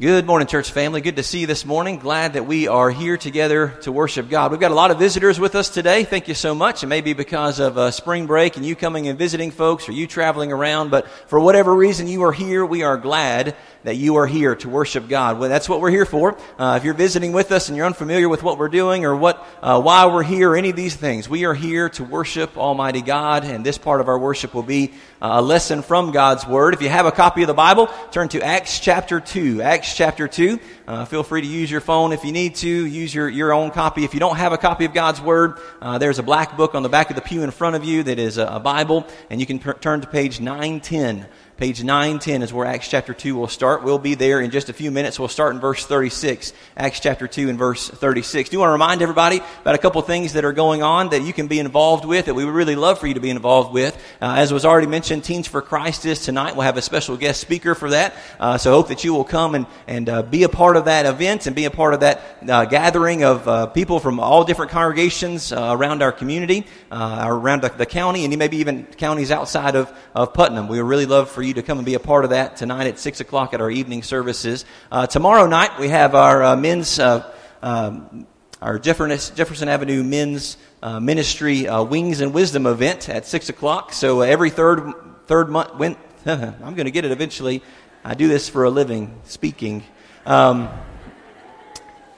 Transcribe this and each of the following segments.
Good morning, church family. Good to see you this morning. Glad that we are here together to worship God. We've got a lot of visitors with us today. Thank you so much. It may be because of uh, spring break and you coming and visiting folks or you traveling around, but for whatever reason you are here, we are glad that you are here to worship God. Well, that's what we're here for. Uh, if you're visiting with us and you're unfamiliar with what we're doing or what, uh, why we're here, any of these things, we are here to worship Almighty God, and this part of our worship will be a lesson from God's Word. If you have a copy of the Bible, turn to Acts chapter 2. Acts chapter 2. Uh, feel free to use your phone if you need to. Use your, your own copy. If you don't have a copy of God's Word, uh, there's a black book on the back of the pew in front of you that is a, a Bible, and you can per- turn to page 910. Page 910 is where Acts chapter 2 will start. We'll be there in just a few minutes. We'll start in verse 36. Acts chapter 2 and verse 36. Do you want to remind everybody about a couple things that are going on that you can be involved with, that we would really love for you to be involved with? Uh, as was already mentioned, Teens for Christ is tonight. We'll have a special guest speaker for that. Uh, so hope that you will come and, and uh, be a part of that event and be a part of that uh, gathering of uh, people from all different congregations uh, around our community, around the, the, county, and maybe even counties outside of, of Putnam. We would really love for you to come and be a part of that tonight at 6 o'clock at our evening services. Uh, tomorrow night, we have our uh, men's, uh, um, our Jefferson, Jefferson Avenue men's uh, ministry uh, Wings and Wisdom event at 6 o'clock. So every third, third month, when, I'm going to get it eventually. I do this for a living, speaking. Um,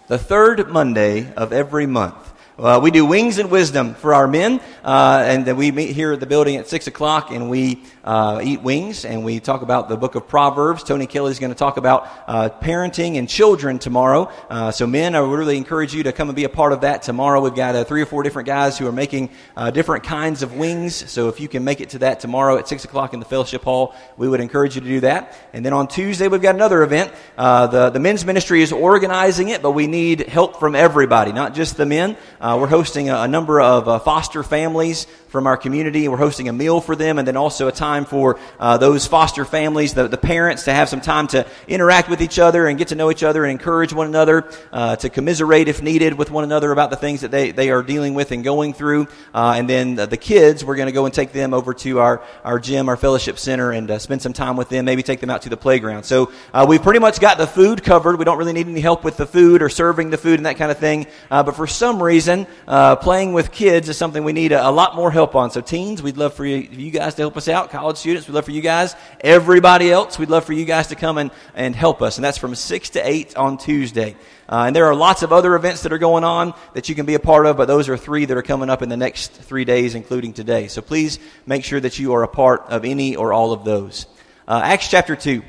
the third Monday of every month. Uh, we do Wings and Wisdom for our men, uh, and then we meet here at the building at 6 o'clock and we uh, eat wings and we talk about the book of Proverbs. Tony Kelly is going to talk about uh, parenting and children tomorrow. Uh, so, men, I would really encourage you to come and be a part of that tomorrow. We've got uh, three or four different guys who are making different kinds of wings. So, if you can make it to that tomorrow at 6 o'clock in the fellowship hall, we would encourage you to do that. And then on Tuesday, we've got another event. the, the men's ministry is organizing it, but we need help from everybody, not just the men. Uh, we're hosting a, a number of uh, foster families from our community. We're hosting a meal for them and then also a time for uh, those foster families, the, the parents, to have some time to interact with each other and get to know each other and encourage one another, uh, to commiserate if needed with one another about the things that they, they are dealing with and going through. Uh, and then the, the, kids, we're going to go and take them over to our, our gym, our fellowship center, and uh, spend some time with them, maybe take them out to the playground. So uh, we've pretty much got the food covered. We don't really need any help with the food or serving the food and that kind of thing. But for some reason, playing with kids is something we need a, a lot more help on. So teens, we'd love for you, you, guys to help us out. College students, we'd love for you guys. Everybody else, we'd love for you guys to come and, and help us. And that's from 6 to 8 on Tuesday. Uh, and there are lots of other events that are going on that you can be a part of, but those are three that are coming up in the next three days, including today. So please make sure that you are a part of any or all of those. Uh, Acts chapter 2.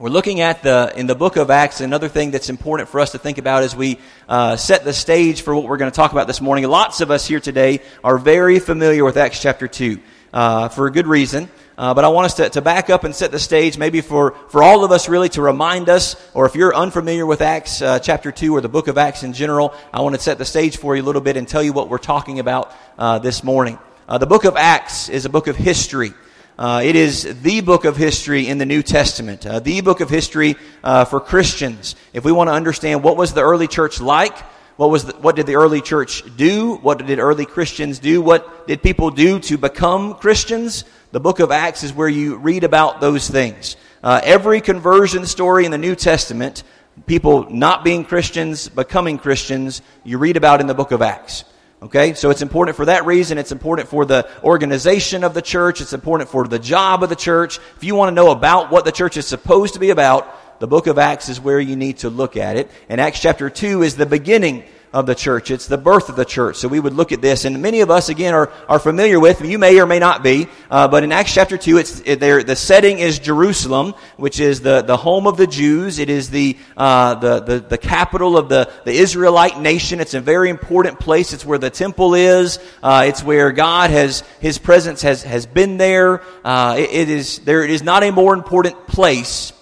We're looking at the, in the book of Acts, another thing that's important for us to think about as we uh, set the stage for what we're going to talk about this morning. Lots of us here today are very familiar with Acts chapter 2 uh, for a good reason. Uh, but I want us to, to back up and set the stage, maybe for, for all of us really to remind us, or if you're unfamiliar with Acts uh, chapter 2 or the book of Acts in general, I want to set the stage for you a little bit and tell you what we're talking about uh, this morning. Uh, the book of Acts is a book of history. Uh, it is the book of history in the New Testament, the book of history for Christians. If we want to understand what was the early church like, what was the, what did the early church do? What did early Christians do? What did people do to become Christians? The book of Acts is where you read about those things. Uh, every conversion story in the New Testament, people not being Christians, becoming Christians, you read about in the book of Acts. Okay, so it's important for that reason. It's important for the organization of the church. It's important for the job of the church. If you want to know about what the church is supposed to be about, the book of Acts is where you need to look at it. And Acts chapter 2 is the beginning of the church. It's the birth of the church. So we would look at this, and many of us again are, are familiar with. You may or may not be, uh, but in Acts chapter two, it's it, there. The setting is Jerusalem, which is the, the home of the Jews. It is the uh, the, the the capital of the the Israelite nation. It's a very important place. It's where the temple is. Uh, it's where God has His presence has has been there. Uh, it, it is there. It is not a more important place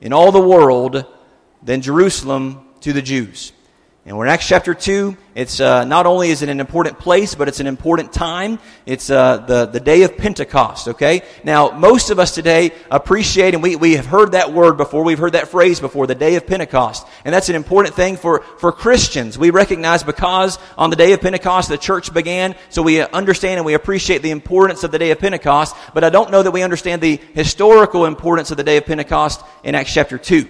in all the world than Jerusalem to the Jews. And we're in Acts chapter 2. It's uh, not only is it an important place, but it's an important time. It's uh, the, the day of Pentecost, okay? Now, most of us today appreciate, and we, we have heard that word before, we've heard that phrase before, the day of Pentecost. And that's an important thing for, for Christians. We recognize because on the day of Pentecost the church began, so we understand and we appreciate the importance of the day of Pentecost, but I don't know that we understand the historical importance of the day of Pentecost in Acts chapter 2.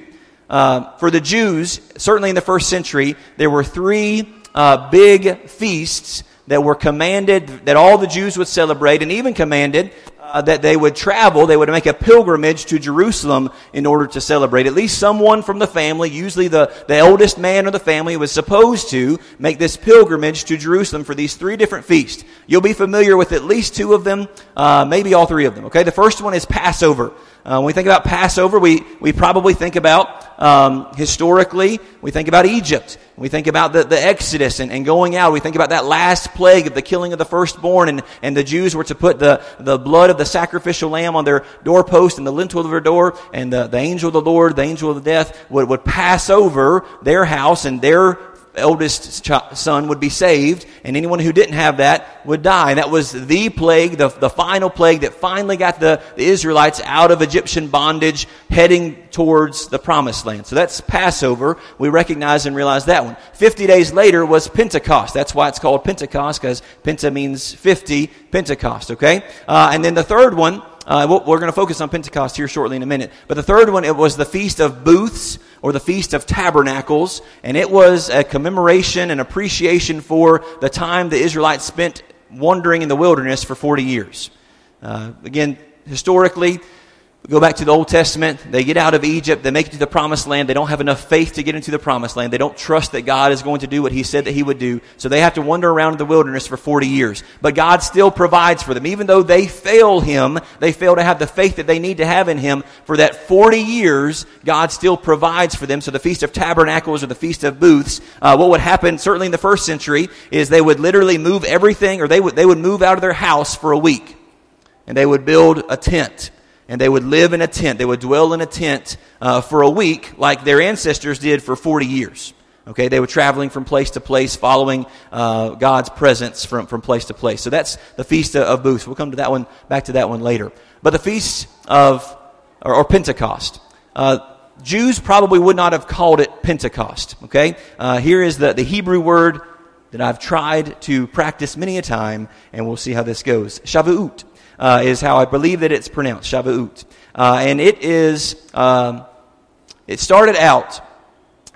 Uh, for the Jews, certainly in the first century, there were three uh, big feasts that were commanded that all the Jews would celebrate, and even commanded uh, that they would travel, they would make a pilgrimage to Jerusalem in order to celebrate. At least someone from the family, usually the, the eldest man of the family, was supposed to make this pilgrimage to Jerusalem for these three different feasts. You'll be familiar with at least two of them, uh, maybe all three of them. Okay, the first one is Passover. Uh, when we think about Passover, we, we probably think about, um, historically, we think about Egypt. We think about the, the Exodus and, and going out. We think about that last plague of the killing of the firstborn and, and the Jews were to put the, the blood of the sacrificial lamb on their doorpost and the lintel of their door and the, the angel of the Lord, the angel of the death would, would pass over their house and their eldest son would be saved, and anyone who didn't have that would die. And that was the plague, the, the final plague that finally got the, the Israelites out of Egyptian bondage, heading towards the promised land. So that's Passover. We recognize and realize that one. Fifty days later was Pentecost. That's why it's called Pentecost, because Penta means 50, Pentecost, okay? Uh, and then the third one, uh, we're going to focus on Pentecost here shortly in a minute. But the third one, it was the Feast of Booths or the Feast of Tabernacles. And it was a commemoration and appreciation for the time the Israelites spent wandering in the wilderness for 40 years. Uh, again, historically, Go back to the Old Testament. They get out of Egypt. They make it to the promised land. They don't have enough faith to get into the promised land. They don't trust that God is going to do what He said that He would do. So they have to wander around in the wilderness for 40 years. But God still provides for them. Even though they fail Him, they fail to have the faith that they need to have in Him. For that 40 years, God still provides for them. So the Feast of Tabernacles or the Feast of Booths, uh, what would happen, certainly in the first century, is they would literally move everything, or they would, they would move out of their house for a week. And they would build a tent and they would live in a tent. They would dwell in a tent uh, for a week, like their ancestors did for 40 years. Okay, they were traveling from place to place, following uh, God's presence from, from place to place. So that's the Feast of Booths. We'll come to that one, back to that one later. But the Feast of, or, or Pentecost. Uh, Jews probably would not have called it Pentecost. Okay, uh, here is the, the Hebrew word that I've tried to practice many a time, and we'll see how this goes. Shavuot uh, is how I believe that it's pronounced, Shavuot. Uh, and it is, um, it started out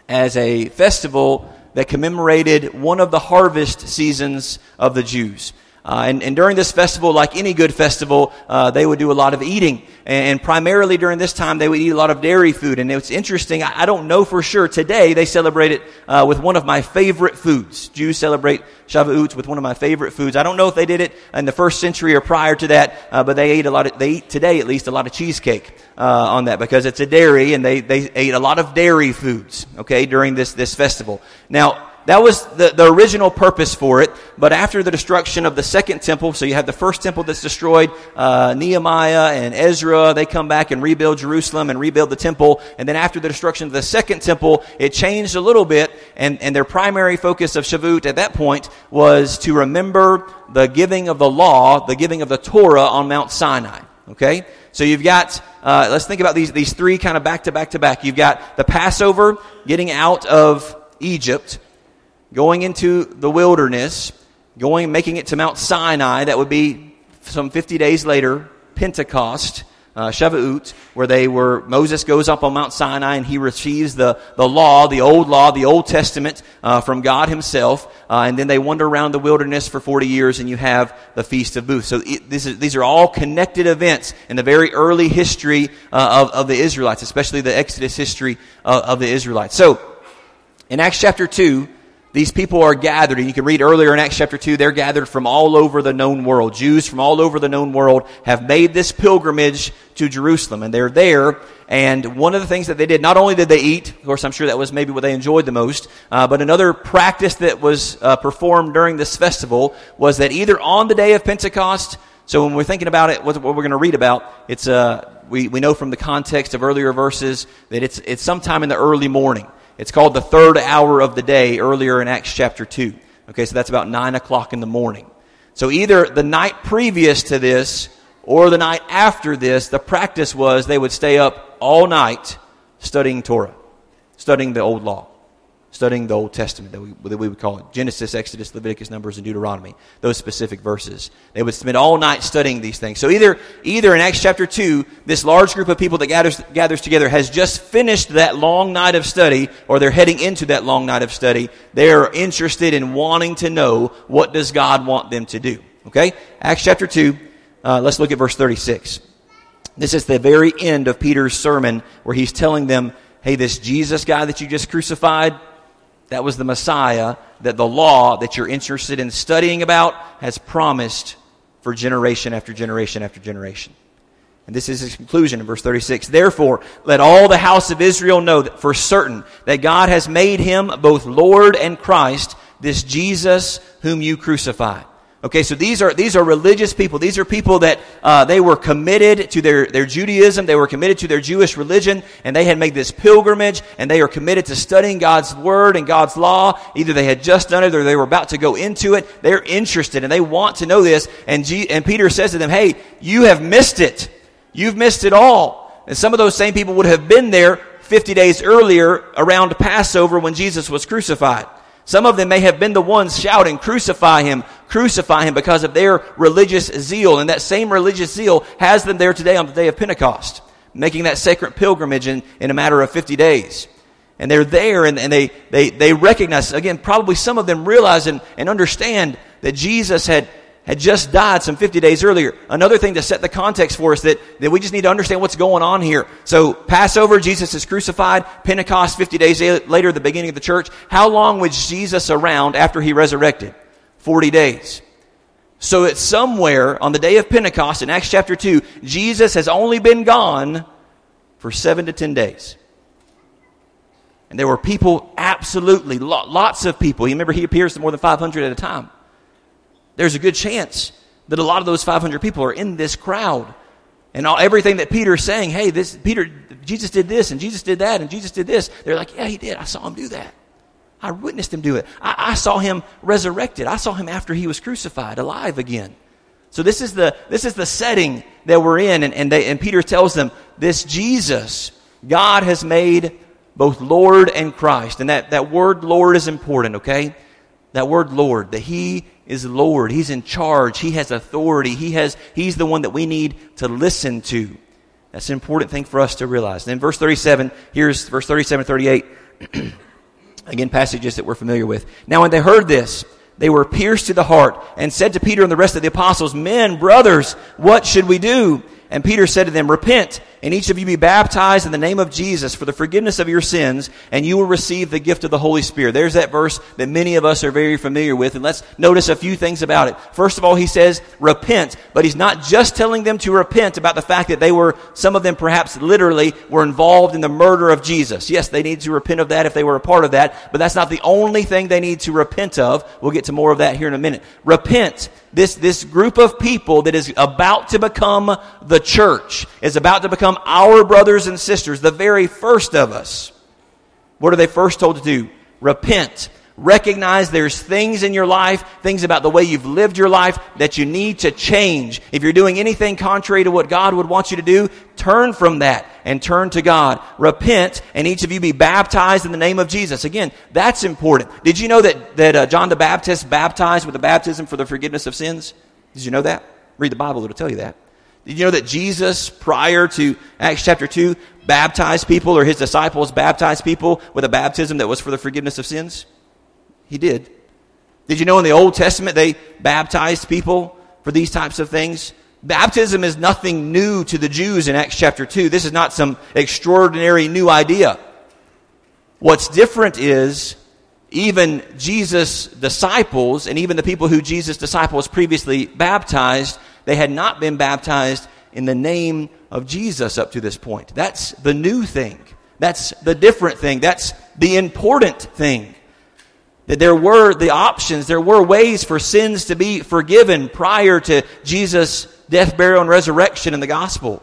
as a festival that commemorated one of the harvest seasons of the Jews. Uh, and, and, during this festival, like any good festival, uh, they would do a lot of eating. And, and, primarily during this time, they would eat a lot of dairy food. And it's interesting, I, I don't know for sure. Today, they celebrate it uh, with one of my favorite foods. Jews celebrate Shavuot with one of my favorite foods. I don't know if they did it in the first century or prior to that, uh, but they ate a lot of, they eat today at least a lot of cheesecake uh, on that because it's a dairy and they, they ate a lot of dairy foods, okay, during this, this festival. Now, that was the, the original purpose for it. But after the destruction of the second temple, so you have the first temple that's destroyed, uh, Nehemiah and Ezra, they come back and rebuild Jerusalem and rebuild the temple. And then after the destruction of the second temple, it changed a little bit. And, and their primary focus of Shavuot at that point was to remember the giving of the law, the giving of the Torah on Mount Sinai. Okay? So you've got, uh, let's think about these, these three kind of back to back to back. You've got the Passover, getting out of Egypt going into the wilderness, going, making it to Mount Sinai, that would be some 50 days later, Pentecost, uh, Shavuot, where they were, Moses goes up on Mount Sinai and he receives the, the law, the old law, the Old Testament, uh, from God himself, uh, and then they wander around the wilderness for 40 years and you have the Feast of Booths. So these are all connected events in the very early history uh, of, of the Israelites, especially the Exodus history of, of the Israelites. So, in Acts chapter 2, these people are gathered, and you can read earlier in Acts chapter 2, they're gathered from all over the known world. Jews from all over the known world have made this pilgrimage to Jerusalem, and they're there. And one of the things that they did, not only did they eat, of course, I'm sure that was maybe what they enjoyed the most, uh, but another practice that was uh, performed during this festival was that either on the day of Pentecost, so when we're thinking about it, what, what we're going to read about, it's, uh, we, we know from the context of earlier verses that it's, it's sometime in the early morning. It's called the third hour of the day earlier in Acts chapter 2. Okay, so that's about 9 o'clock in the morning. So either the night previous to this or the night after this, the practice was they would stay up all night studying Torah, studying the old law, studying the Old Testament that we, that we would call it Genesis, Exodus, Leviticus, Numbers, and Deuteronomy, those specific verses. They would spend all night studying these things. So either, either in Acts chapter 2, this large group of people that gathers, gathers together has just finished that long night of study, or they're heading into that long night of study. They're interested in wanting to know what does God want them to do. Okay? Acts chapter 2, uh, let's look at verse 36. This is the very end of Peter's sermon where he's telling them, hey, this Jesus guy that you just crucified, that was the Messiah that the law that you're interested in studying about has promised for generation after generation after generation. And this is his conclusion in verse 36. Therefore, let all the house of Israel know that for certain that God has made him both Lord and Christ, this Jesus whom you crucified. Okay, so these are, these are religious people. These are people that uh, they were committed to their, their Judaism. They were committed to their Jewish religion, and they had made this pilgrimage, and they are committed to studying God's Word and God's law. Either they had just done it or they were about to go into it. They're interested, and they want to know this. And, G- and Peter says to them, hey, you have missed it. You've missed it all. And some of those same people would have been there 50 days earlier around Passover when Jesus was crucified. Some of them may have been the ones shouting, crucify him, crucify him because of their religious zeal. And that same religious zeal has them there today on the day of Pentecost, making that sacred pilgrimage in, in a matter of 50 days. And they're there and, and they, they, they recognize, again, probably some of them realize and, and understand that Jesus had, had just died some 50 days earlier. Another thing to set the context for us that, that we just need to understand what's going on here. So, Passover, Jesus is crucified. Pentecost, 50 days later, the beginning of the church. How long was Jesus around after he resurrected? 40 days. So, it's somewhere on the day of Pentecost in Acts chapter 2, Jesus has only been gone for seven to 10 days. And there were people, absolutely, lots of people. You remember he appears to more than 500 at a time there's a good chance that a lot of those 500 people are in this crowd. And all, everything that Peter's saying, hey, this, Peter, Jesus did this, and Jesus did that, and Jesus did this. They're like, yeah, he did. I saw him do that. I witnessed him do it. I, I saw him resurrected. I saw him after he was crucified, alive again. So this is the, this is the setting that we're in. And, and, they, and Peter tells them, this Jesus, God has made both Lord and Christ. And that, that word Lord is important, okay? That word Lord, that He is Lord. He's in charge. He has authority. He has, he's the one that we need to listen to. That's an important thing for us to realize. then verse 37, here's verse 37 38. Again, passages that we're familiar with. Now when they heard this, they were pierced to the heart and said to Peter and the rest of the apostles, Men, brothers, what should we do? And Peter said to them, Repent, and each of you be baptized in the name of Jesus for the forgiveness of your sins, and you will receive the gift of the Holy Spirit. There's that verse that many of us are very familiar with, and let's notice a few things about it. First of all, he says, Repent, but he's not just telling them to repent about the fact that they were, some of them perhaps literally, were involved in the murder of Jesus. Yes, they need to repent of that if they were a part of that, but that's not the only thing they need to repent of. We'll get to more of that here in a minute. Repent this, this group of people that is about to become the church, is about to become our brothers and sisters, the very first of us. What are they first told to do? Repent Recognize there's things in your life, things about the way you've lived your life that you need to change. If you're doing anything contrary to what God would want you to do, turn from that and turn to God. Repent and each of you be baptized in the name of Jesus. Again, that's important. Did you know that, that uh, John the Baptist baptized with the baptism for the forgiveness of sins? Did you know that? Read the Bible, it'll tell you that. Did you know that Jesus, prior to Acts chapter 2, baptized people or his disciples baptized people with a baptism that was for the forgiveness of sins? He did. Did you know in the Old Testament they baptized people for these types of things? Baptism is nothing new to the Jews in Acts chapter 2. This is not some extraordinary new idea. What's different is even Jesus' disciples and even the people who Jesus' disciples previously baptized, they had not been baptized in the name of Jesus up to this point. That's the new thing. That's the different thing. That's the important thing. That there were the options, there were ways for sins to be forgiven prior to Jesus' death, burial, and resurrection in the gospel.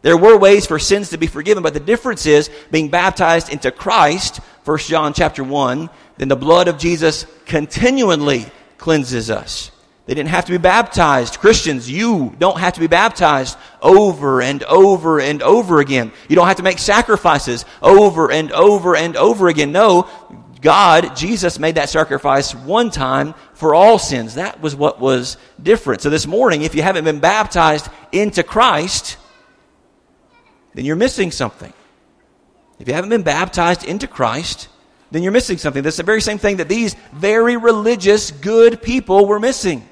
There were ways for sins to be forgiven, but the difference is being baptized into Christ, 1 John chapter 1, then the blood of Jesus continually cleanses us. They didn't have to be baptized. Christians, you don't have to be baptized over and over and over again. You don't have to make sacrifices over and over and over again. No, God, Jesus made that sacrifice one time for all sins. That was what was different. So this morning, if you haven't been baptized into Christ, then you're missing something. If you haven't been baptized into Christ, then you're missing something. That's the very same thing that these very religious, good people were missing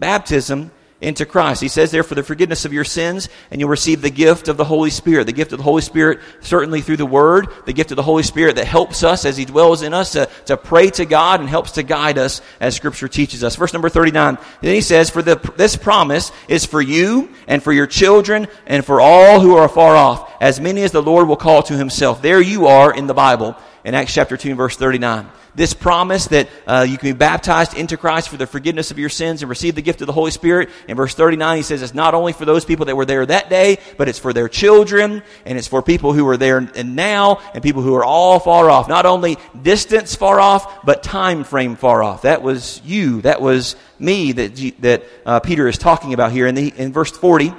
baptism into Christ. He says there for the forgiveness of your sins and you'll receive the gift of the Holy Spirit. The gift of the Holy Spirit certainly through the Word, the gift of the Holy Spirit that helps us as He dwells in us to, to pray to God and helps to guide us as Scripture teaches us. Verse number 39, then he says, for the, this promise is for you and for your children and for all who are far off, as many as the Lord will call to Himself. There you are in the Bible in Acts chapter 2 verse 39 this promise that uh, you can be baptized into Christ for the forgiveness of your sins and receive the gift of the Holy Spirit. In verse 39, he says it's not only for those people that were there that day, but it's for their children, and it's for people who are there and now, and people who are all far off. Not only distance far off, but time frame far off. That was you. That was me that, that uh, Peter is talking about here. In, the, in verse 40,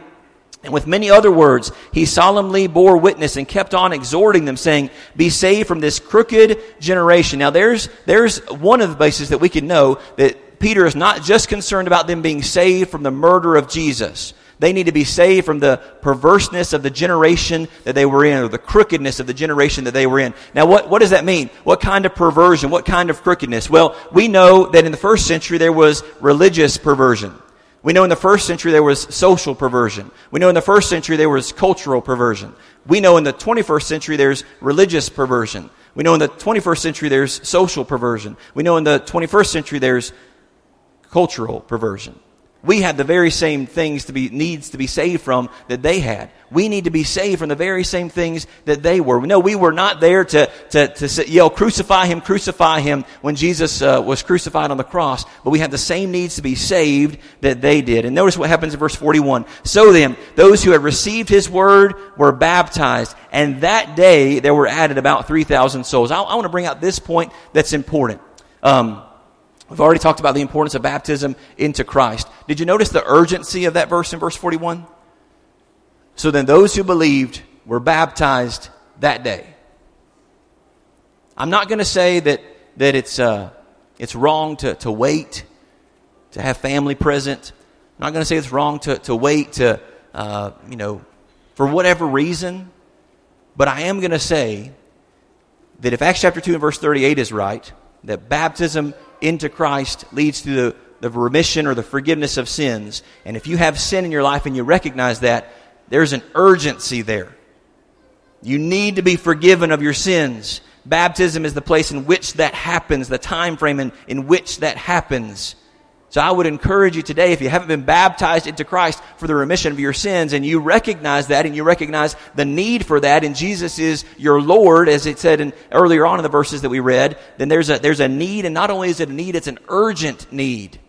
and with many other words, he solemnly bore witness and kept on exhorting them, saying, Be saved from this crooked generation. Now, there's, there's one of the bases that we can know that Peter is not just concerned about them being saved from the murder of Jesus. They need to be saved from the perverseness of the generation that they were in, or the crookedness of the generation that they were in. Now, what, what does that mean? What kind of perversion? What kind of crookedness? Well, we know that in the first century there was religious perversion. We know in the first century there was social perversion. We know in the first century there was cultural perversion. We know in the 21st century there's religious perversion. We know in the 21st century there's social perversion. We know in the 21st century there's cultural perversion. We had the very same things to be, needs to be saved from that they had. We need to be saved from the very same things that they were. No, we were not there to, to, to yell, crucify him, crucify him when Jesus uh, was crucified on the cross. But we have the same needs to be saved that they did. And notice what happens in verse 41. So then, those who had received his word were baptized. And that day there were added about 3,000 souls. I, I want to bring out this point that's important. Um, We've already talked about the importance of baptism into Christ. Did you notice the urgency of that verse in verse 41? So then those who believed were baptized that day. I'm not going to say that, that it's, uh, it's wrong to, to wait, to have family present. I'm not going to say it's wrong to, to wait to, uh, you know, for whatever reason. But I am going to say that if Acts chapter 2 and verse 38 is right, that baptism into Christ leads to the, the remission or the forgiveness of sins. And if you have sin in your life and you recognize that, there's an urgency there. You need to be forgiven of your sins. Baptism is the place in which that happens, the time frame in, in which that happens. So I would encourage you today, if you haven't been baptized into Christ for the remission of your sins, and you recognize that, and you recognize the need for that, and Jesus is your Lord, as it said in, earlier on in the verses that we read, then there's a, there's a need, and not only is it a need, it's an urgent need.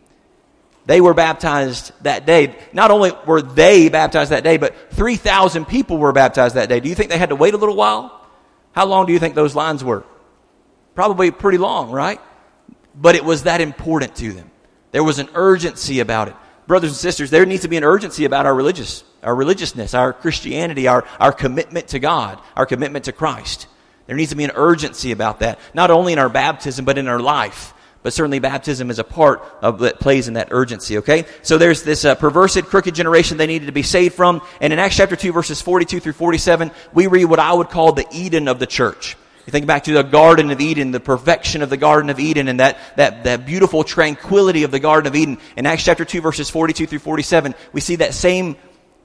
They were baptized that day. Not only were they baptized that day, but 3,000 people were baptized that day. Do you think they had to wait a little while? How long do you think those lines were? Probably pretty long, right? But it was that important to them. There was an urgency about it. Brothers and sisters, there needs to be an urgency about our religious, our religiousness, our Christianity, our, our commitment to God, our commitment to Christ. There needs to be an urgency about that, not only in our baptism, but in our life. But certainly baptism is a part of that plays in that urgency, okay? So there's this uh, crooked generation they needed to be saved from. And in Acts chapter 2, verses 42 through 47, we read what I would call the Eden of the church. You think back to the Garden of Eden, the perfection of the Garden of Eden, and that, that, that beautiful tranquility of the Garden of Eden. In Acts chapter 2, verses 42 through 47, we see that same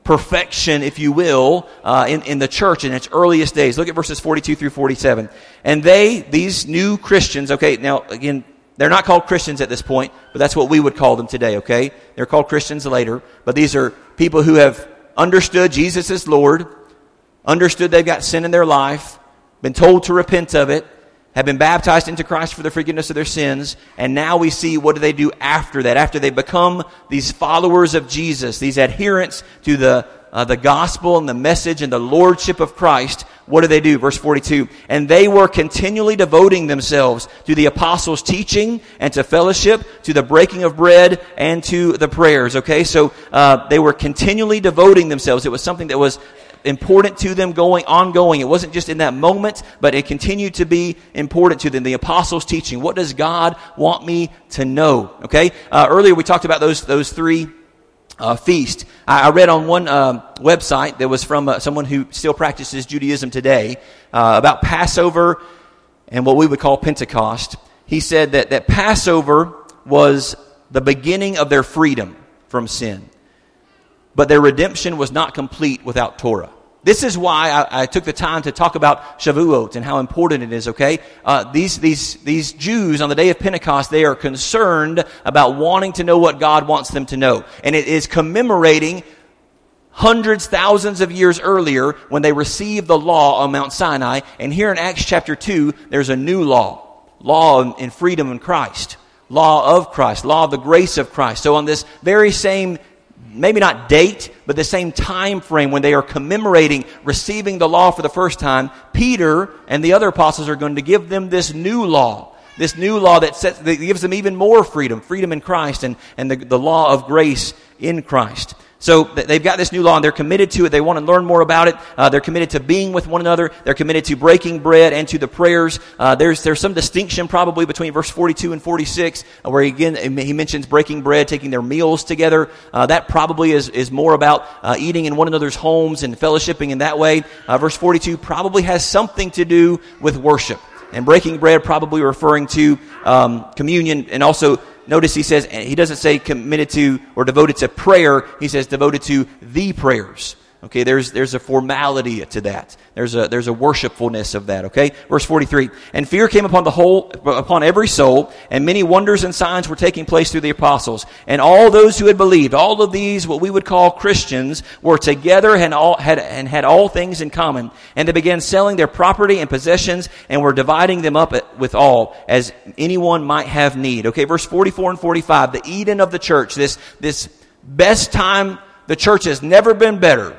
perfection, if you will, uh, in, in the church in its earliest days. Look at verses 42 through 47. And they, these new Christians, okay, now again, they're not called Christians at this point, but that's what we would call them today, okay? They're called Christians later, but these are people who have understood Jesus as Lord, understood they've got sin in their life, been told to repent of it, have been baptized into Christ for the forgiveness of their sins, and now we see what do they do after that? After they become these followers of Jesus, these adherents to the uh, the gospel and the message and the lordship of Christ, what do they do? Verse 42. And they were continually devoting themselves to the apostles' teaching and to fellowship, to the breaking of bread and to the prayers. Okay, so uh, they were continually devoting themselves. It was something that was important to them going ongoing. It wasn't just in that moment, but it continued to be important to them. The apostles' teaching. What does God want me to know? Okay. Uh, earlier we talked about those those three uh, feast. I, I, read on one uh, website that was from uh, someone who still practices Judaism today uh, about Passover and what we would call Pentecost. He said that, that Passover was the beginning of their freedom from sin, but their redemption was not complete without Torah. This is why I, I, took the time to talk about Shavuot and how important it is, okay? Uh, these, these, these Jews on the day of Pentecost, they are concerned about wanting to know what God wants them to know. And it is commemorating hundreds, thousands of years earlier when they received the law on Mount Sinai. And here in Acts chapter 2, there's a new law. Law and freedom in Christ. Law of Christ. Law of the grace of Christ. So on this very same maybe not date, but the same time frame when they are commemorating receiving the law for the first time, Peter and the other apostles are going to give them this new law. This new law that, sets, that gives them even more freedom, freedom in Christ and, and the, the law of grace in Christ. So they've got this new law and they're committed to it. They want to learn more about it. Uh, they're committed to being with one another. They're committed to breaking bread and to the prayers. Uh, there's, there's some distinction probably between verse 42 and 46 uh, where he, again he mentions breaking bread, taking their meals together. Uh, that probably is, is more about uh, eating in one another's homes and fellowshipping in that way. Uh, verse 42 probably has something to do with worship. And breaking bread probably referring to um, communion and also notice he says, he doesn't say committed to or devoted to prayer, he says devoted to the prayers. Okay, there's, there's a formality to that. There's a, there's a worshipfulness of that. Okay, verse 43. And fear came upon the whole, upon every soul, and many wonders and signs were taking place through the apostles. And all those who had believed, all of these, what we would call Christians, were together and all, had, and had all things in common. And they began selling their property and possessions and were dividing them up with all as anyone might have need. Okay, verse 44 and 45. The Eden of the church, this, this best time the church has never been better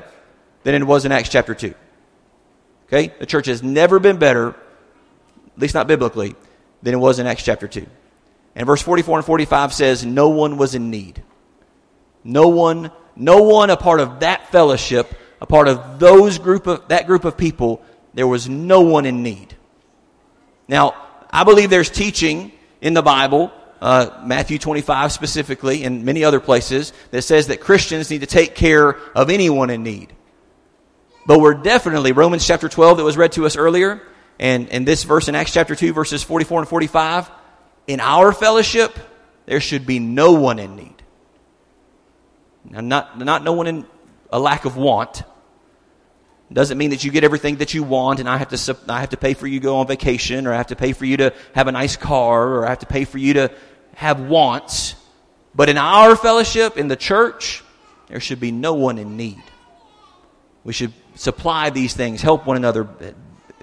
than it was in Acts chapter 2. Okay? The church has never been better, at least not biblically, than it was in Acts chapter 2. And verse 44 and 45 says, No one was in need. No one, no one a part of that fellowship, a part of those group of, that group of people, there was no one in need. Now, I believe there's teaching in the Bible uh, Matthew 25 specifically, and many other places, that says that Christians need to take care of anyone in need. But we're definitely, Romans chapter 12 that was read to us earlier, and, and this verse in Acts chapter 2, verses 44 and 45, in our fellowship, there should be no one in need. Now, not, not no one in a lack of want. Doesn't mean that you get everything that you want and I have to, I have to pay for you to go on vacation or I have to pay for you to have a nice car or I have to pay for you to have wants. But in our fellowship, in the church, there should be no one in need. We should supply these things, help one another,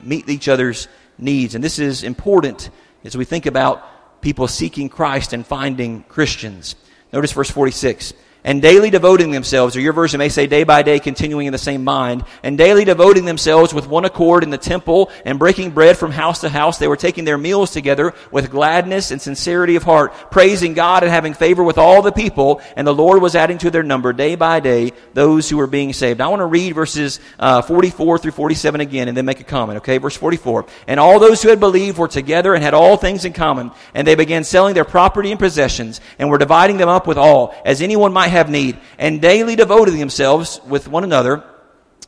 meet each other's needs. And this is important as we think about people seeking Christ and finding Christians. Notice verse 46 and daily devoting themselves, or your version may say day by day, continuing in the same mind, and daily devoting themselves with one accord in the temple and breaking bread from house to house. They were taking their meals together with gladness and sincerity of heart, praising God and having favor with all the people, and the Lord was adding to their number day by day those who were being saved. I want to read verses uh, 44 through 47 again and then make a comment, okay? Verse 44. And all those who had believed were together and had all things in common, and they began selling their property and possessions, and were dividing them up with all, as anyone might have need, and daily devoted themselves with one another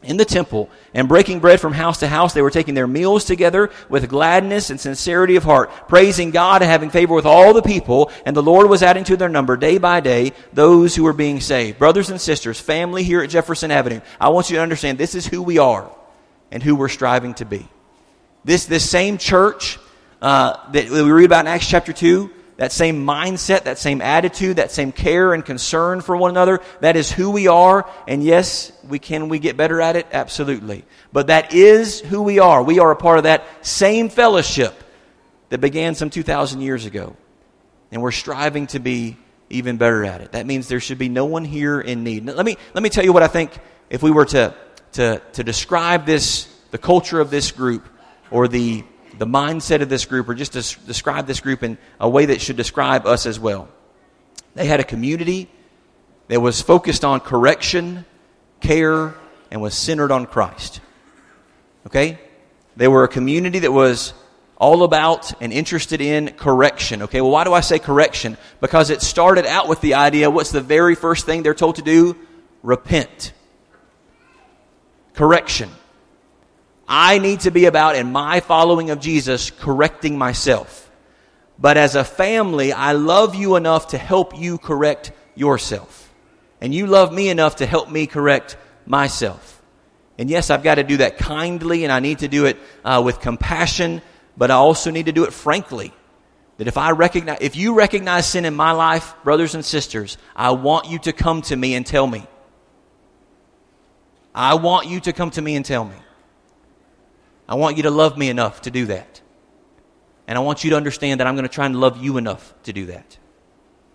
in the temple and breaking bread from house to house. They were taking their meals together with gladness and sincerity of heart, praising God and having favor with all the people. And the Lord was adding to their number day by day those who were being saved. Brothers and sisters, family here at Jefferson Avenue, I want you to understand this is who we are and who we're striving to be. This, this same church uh, that we read about in Acts chapter 2, that same mindset, that same attitude, that same care and concern for one another. That is who we are. And yes, we can we get better at it? Absolutely. But that is who we are. We are a part of that same fellowship that began some 2,000 years ago. And we're striving to be even better at it. That means there should be no one here in need. Let me, let me tell you what I think if we were to, to, to describe this, the culture of this group, or the the mindset of this group, or just to describe this group in a way that should describe us as well. They had a community that was focused on correction, care, and was centered on Christ. Okay? They were a community that was all about and interested in correction. Okay, well, why do I say correction? Because it started out with the idea what's the very first thing they're told to do? Repent. Correction. I need to be about, in my following of Jesus, correcting myself. But as a family, I love you enough to help you correct yourself. And you love me enough to help me correct myself. And yes, I've got to do that kindly and I need to do it uh, with compassion but I also need to do it frankly. That if I recognize, if you recognize sin in my life, brothers and sisters, I want you to come to me and tell me. I want you to come to me and tell me. I want you to love me enough to do that. And I want you to understand that I'm going to try and love you enough to do that.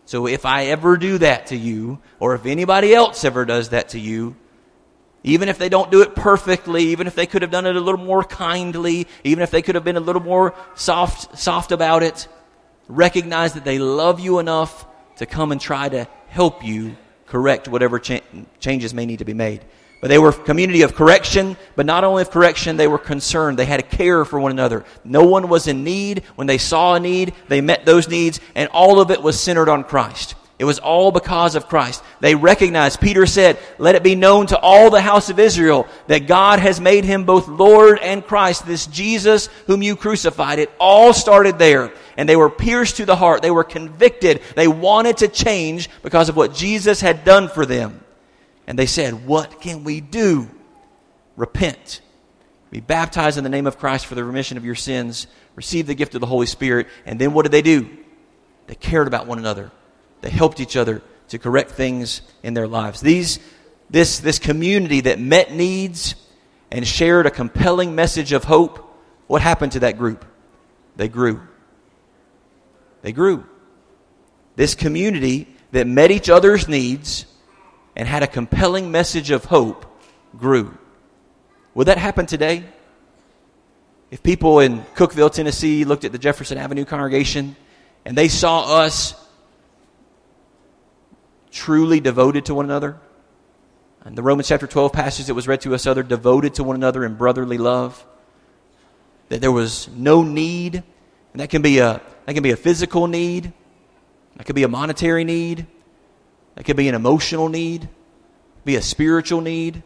So if I ever do that to you, or if anybody else ever does that to you, even if they don't do it perfectly, even if they could have done it a little more kindly, even if they could have been a little more soft, soft about it, recognize that they love you enough to come and try to help you correct whatever cha- changes may need to be made. But they were a community of correction, but not only of correction, they were concerned. They had a care for one another. No one was in need. When they saw a need, they met those needs, and all of it was centered on Christ. It was all because of Christ. They recognized, Peter said, Let it be known to all the house of Israel that God has made him both Lord and Christ, this Jesus whom you crucified. It all started there. And they were pierced to the heart. They were convicted. They wanted to change because of what Jesus had done for them. And they said, What can we do? Repent. Be baptized in the name of Christ for the remission of your sins. Receive the gift of the Holy Spirit. And then what did they do? They cared about one another. They helped each other to correct things in their lives. These, this, this community that met needs and shared a compelling message of hope, what happened to that group? They grew. They grew. This community that met each other's needs and had a compelling message of hope grew. Would that happen today? If people in Cookeville, Tennessee looked at the Jefferson Avenue congregation and they saw us truly devoted to one another. And the Romans chapter 12 passage that was read to us other devoted to one another in brotherly love. That there was no need, and that can be a that can be a physical need, that could be a monetary need, that could be an emotional need, be a spiritual need,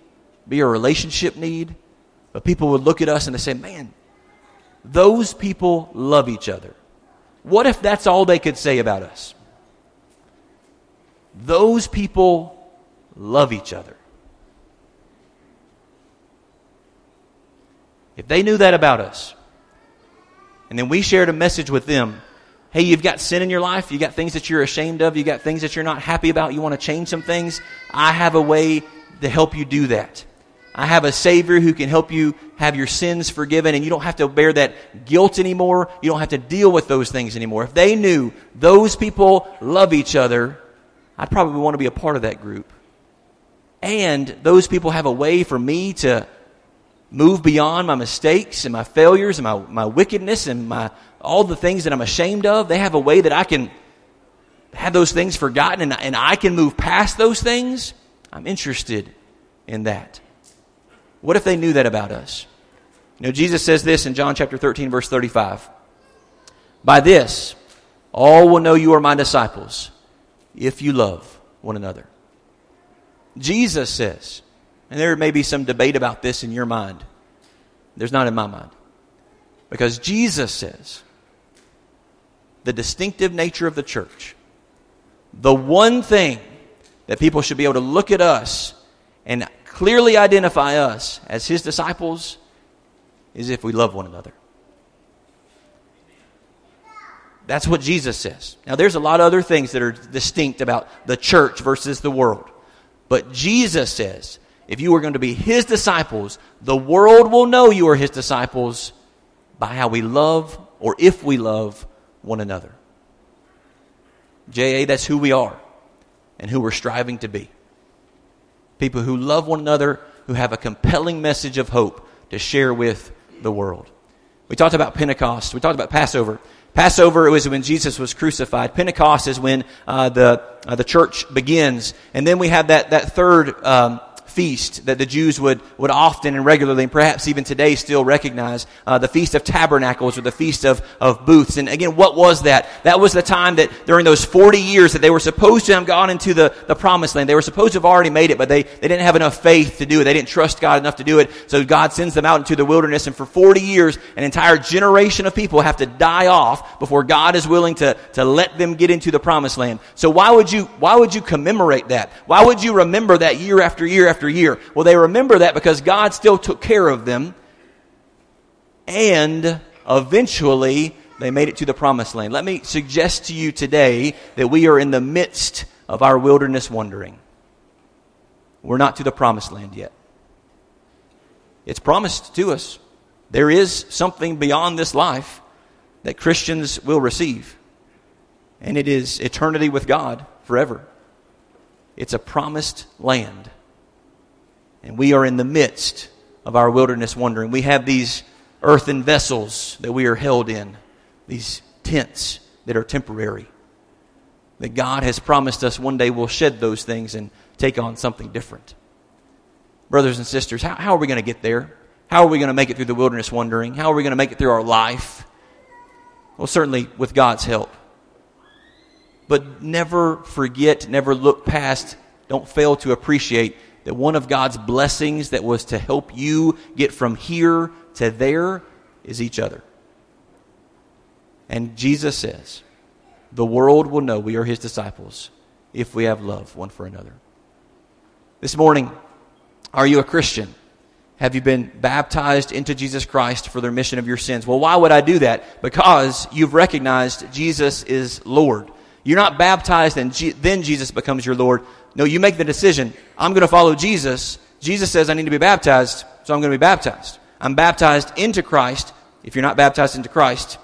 be a relationship need. But people would look at us and they say, Man, those people love each other. What if that's all they could say about us? Those people love each other. If they knew that about us, and then we shared a message with them hey, you've got sin in your life, you got things that you're ashamed of, you got things that you're not happy about, you want to change some things, I have a way to help you do that. I have a Savior who can help you have your sins forgiven, and you don't have to bear that guilt anymore. You don't have to deal with those things anymore. If they knew those people love each other, I'd probably want to be a part of that group. And those people have a way for me to move beyond my mistakes and my failures and my, my wickedness and my all the things that I'm ashamed of. They have a way that I can have those things forgotten and, and I can move past those things. I'm interested in that. What if they knew that about us? You know, Jesus says this in John chapter 13, verse 35. By this, all will know you are my disciples if you love one another. Jesus says, and there may be some debate about this in your mind. There's not in my mind. Because Jesus says, the distinctive nature of the church, the one thing that people should be able to look at us and clearly identify us as his disciples is if we love one another. That's what Jesus says. Now, there's a lot of other things that are distinct about the church versus the world. But Jesus says, if you are going to be his disciples, the world will know you are his disciples by how we love or if we love one another. JA, that's who we are and who we're striving to be. People who love one another, who have a compelling message of hope to share with the world. We talked about Pentecost. We talked about Passover. Passover was when Jesus was crucified. Pentecost is when uh, the uh, the church begins, and then we have that that third um, feast that the Jews would, would often and regularly, and perhaps even today, still recognize uh, the Feast of Tabernacles or the Feast of, of Booths. And again, what was that? That was the time that during those 40 years that they were supposed to have gone into the, the promised land. They were supposed to have already made it, but they, they didn't have enough faith to do it. They didn't trust God enough to do it. So God sends them out into the wilderness, and for 40 years, an entire generation of people have to die off before God is willing to, to let them get into the promised land. So why would you, why would you commemorate that? Why would you remember that year after year after after year? Well, they remember that because God still took care of them, and eventually they made it to the promised land. Let me suggest to you today that we are in the midst of our wilderness wandering. We're not to the promised land yet. It's promised to us. There is something beyond this life that Christians will receive, and it is eternity with God forever. It's a promised land. And we are in the midst of our wilderness wandering. We have these earthen vessels that we are held in, these tents that are temporary. That God has promised us one day we'll shed those things and take on something different. Brothers and sisters, how, how are we going to get there? How are we going to make it through the wilderness wandering? How are we going to make it through our life? Well, certainly with God's help. But never forget, never look past, don't fail to appreciate that one of God's blessings that was to help you get from here to there is each other. And Jesus says, The world will know we are his disciples if we have love one for another. This morning, are you a Christian? Have you been baptized into Jesus Christ for the remission of your sins? Well, why would I do that? Because you've recognized Jesus is Lord. You're not baptized and G- then Jesus becomes your Lord. No, you make the decision. I'm going to follow Jesus. Jesus says I need to be baptized, so I'm going to be baptized. I'm baptized into Christ. If you're not baptized into Christ,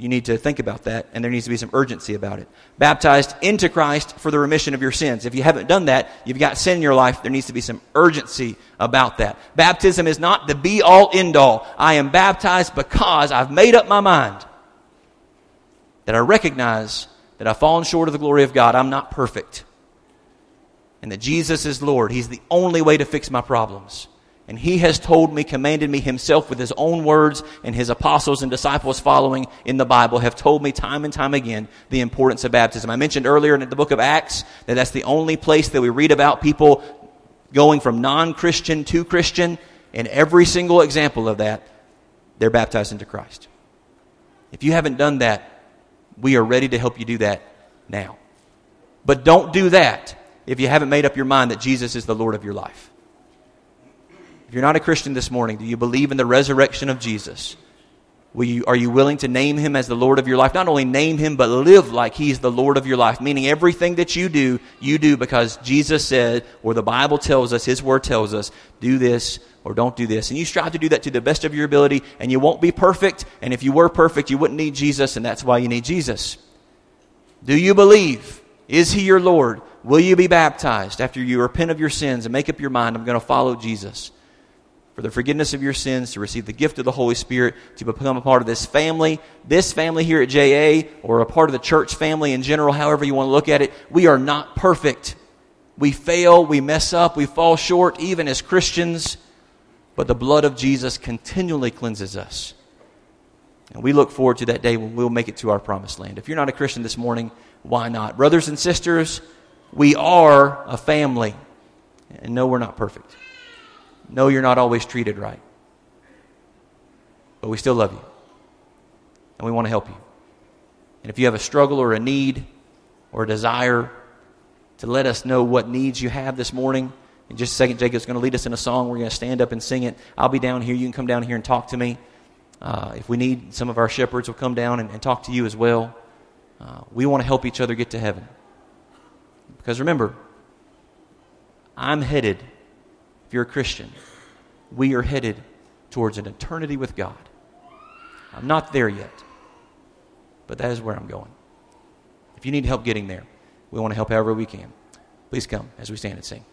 you need to think about that, and there needs to be some urgency about it. Baptized into Christ for the remission of your sins. If you haven't done that, you've got sin in your life, there needs to be some urgency about that. Baptism is not the be all end all. I am baptized because I've made up my mind that I recognize that I've fallen short of the glory of God. I'm not perfect. And that Jesus is Lord. He's the only way to fix my problems. And He has told me, commanded me Himself with His own words, and His apostles and disciples following in the Bible have told me time and time again the importance of baptism. I mentioned earlier in the book of Acts that that's the only place that we read about people going from non Christian to Christian. And every single example of that, they're baptized into Christ. If you haven't done that, we are ready to help you do that now. But don't do that if you haven't made up your mind that Jesus is the Lord of your life. If you're not a Christian this morning, do you believe in the resurrection of Jesus? You, are you willing to name him as the Lord of your life? Not only name him, but live like he's the Lord of your life. Meaning everything that you do, you do because Jesus said, or the Bible tells us, his word tells us, do this or don't do this. And you strive to do that to the best of your ability, and you won't be perfect. And if you were perfect, you wouldn't need Jesus, and that's why you need Jesus. Do you believe? Is he your Lord? Will you be baptized after you repent of your sins and make up your mind, I'm going to follow Jesus? for the forgiveness of your sins, to receive the gift of the Holy Spirit, to become a part of this family, this family here at JA, or a part of the church family in general, however you want to look at it. We are not perfect. We fail, we mess up, we fall short, even as Christians, but the blood of Jesus continually cleanses us. And we look forward to that day when we'll make it to our promised land. If you're not a Christian this morning, why not? Brothers and sisters, we are a family. And no, we're not perfect. No, you're not always treated right. But we still love you. And we want to help you. And if you have a struggle or a need or a desire to let us know what needs you have this morning, in just a second, Jacob's going to lead us in a song. We're going to stand up and sing it. I'll be down here. You can come down here and talk to me. Uh, if we need, some of our shepherds will come down and, and talk to you as well. Uh, we want to help each other get to heaven. Because remember, I'm headed if you're a Christian, we are headed towards an eternity with God. I'm not there yet, but that is where I'm going. If you need help getting there, we want to help however we can. Please come as we stand and sing.